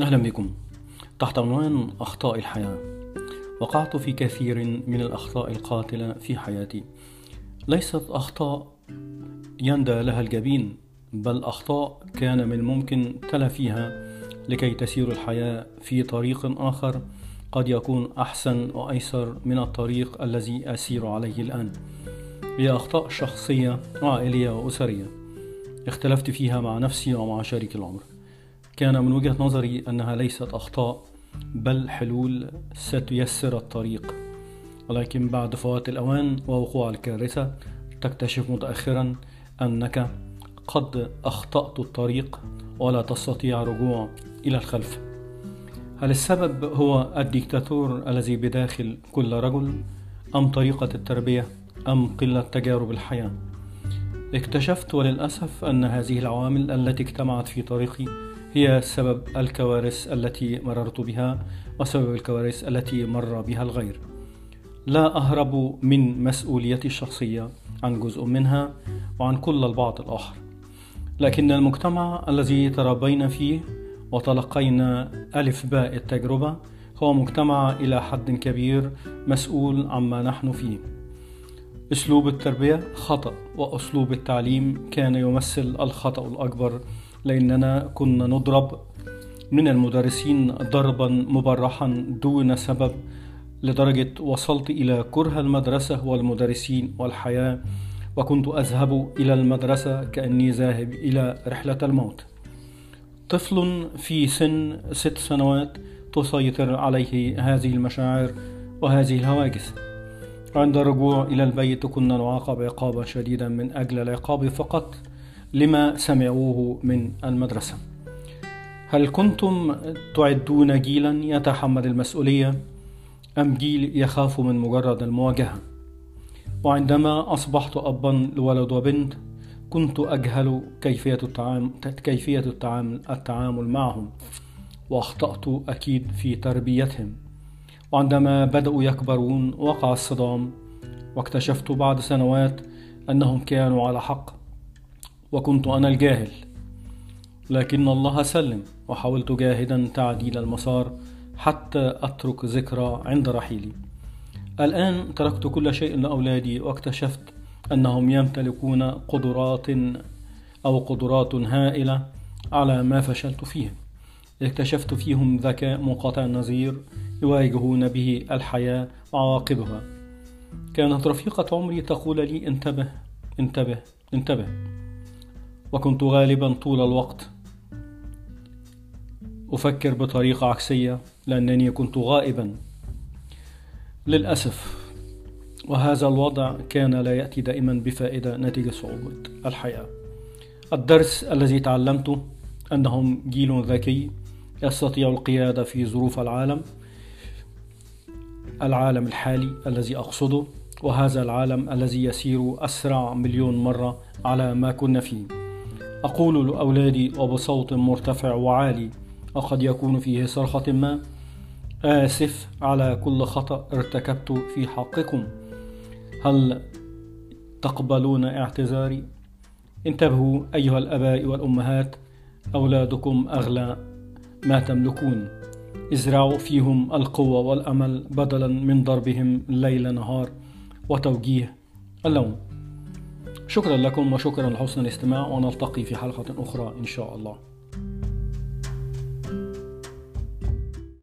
أهلا بكم. تحت عنوان أخطاء الحياة. وقعت في كثير من الأخطاء القاتلة في حياتي. ليست أخطاء يندى لها الجبين بل أخطاء كان من الممكن تلافيها لكي تسير الحياة في طريق آخر قد يكون أحسن وأيسر من الطريق الذي أسير عليه الآن. هي أخطاء شخصية وعائلية وأسرية. اختلفت فيها مع نفسي ومع شريك العمر. كان من وجهة نظري أنها ليست أخطاء بل حلول ستيسر الطريق. ولكن بعد فوات الأوان ووقوع الكارثة تكتشف متأخرا أنك قد أخطأت الطريق ولا تستطيع الرجوع إلى الخلف. هل السبب هو الديكتاتور الذي بداخل كل رجل أم طريقة التربية أم قلة تجارب الحياة؟ اكتشفت وللأسف أن هذه العوامل التي اجتمعت في طريقي هي سبب الكوارث التي مررت بها وسبب الكوارث التي مر بها الغير. لا أهرب من مسؤوليتي الشخصية عن جزء منها وعن كل البعض الآخر. لكن المجتمع الذي تربينا فيه وتلقينا ألف باء التجربة هو مجتمع إلى حد كبير مسؤول عما نحن فيه. أسلوب التربية خطأ وأسلوب التعليم كان يمثل الخطأ الأكبر لأننا كنا نضرب من المدرسين ضربا مبرحا دون سبب لدرجة وصلت إلى كره المدرسة والمدرسين والحياة وكنت أذهب إلى المدرسة كأني ذاهب إلى رحلة الموت. طفل في سن ست سنوات تسيطر عليه هذه المشاعر وهذه الهواجس. عند الرجوع إلى البيت كنا نعاقب عقابا شديدا من أجل العقاب فقط. لما سمعوه من المدرسة. هل كنتم تعدون جيلا يتحمل المسؤولية أم جيل يخاف من مجرد المواجهة؟ وعندما أصبحت أبا لولد وبنت كنت أجهل كيفية التعامل, كيفية التعامل, التعامل معهم وأخطأت أكيد في تربيتهم. وعندما بدأوا يكبرون وقع الصدام واكتشفت بعد سنوات أنهم كانوا على حق. وكنت أنا الجاهل. لكن الله سلم وحاولت جاهدا تعديل المسار حتى أترك ذكرى عند رحيلي. الآن تركت كل شيء لأولادي واكتشفت أنهم يمتلكون قدرات أو قدرات هائلة على ما فشلت فيه اكتشفت فيهم ذكاء منقطع النظير يواجهون به الحياة وعواقبها. كانت رفيقة عمري تقول لي انتبه انتبه انتبه. وكنت غالبا طول الوقت أفكر بطريقة عكسية لأنني كنت غائبا. للأسف وهذا الوضع كان لا يأتي دائما بفائدة نتيجة صعوبة الحياة. الدرس الذي تعلمته أنهم جيل ذكي يستطيع القيادة في ظروف العالم العالم الحالي الذي أقصده وهذا العالم الذي يسير أسرع مليون مرة على ما كنا فيه. أقول لأولادي وبصوت مرتفع وعالي وقد يكون فيه صرخة ما. آسف على كل خطأ ارتكبت في حقكم. هل تقبلون اعتذاري؟ انتبهوا أيها الآباء والأمهات أولادكم أغلى ما تملكون. ازرعوا فيهم القوة والأمل بدلا من ضربهم ليل نهار وتوجيه اللوم شكرا لكم وشكرا لحسن الاستماع ونلتقي في حلقة أخرى إن شاء الله.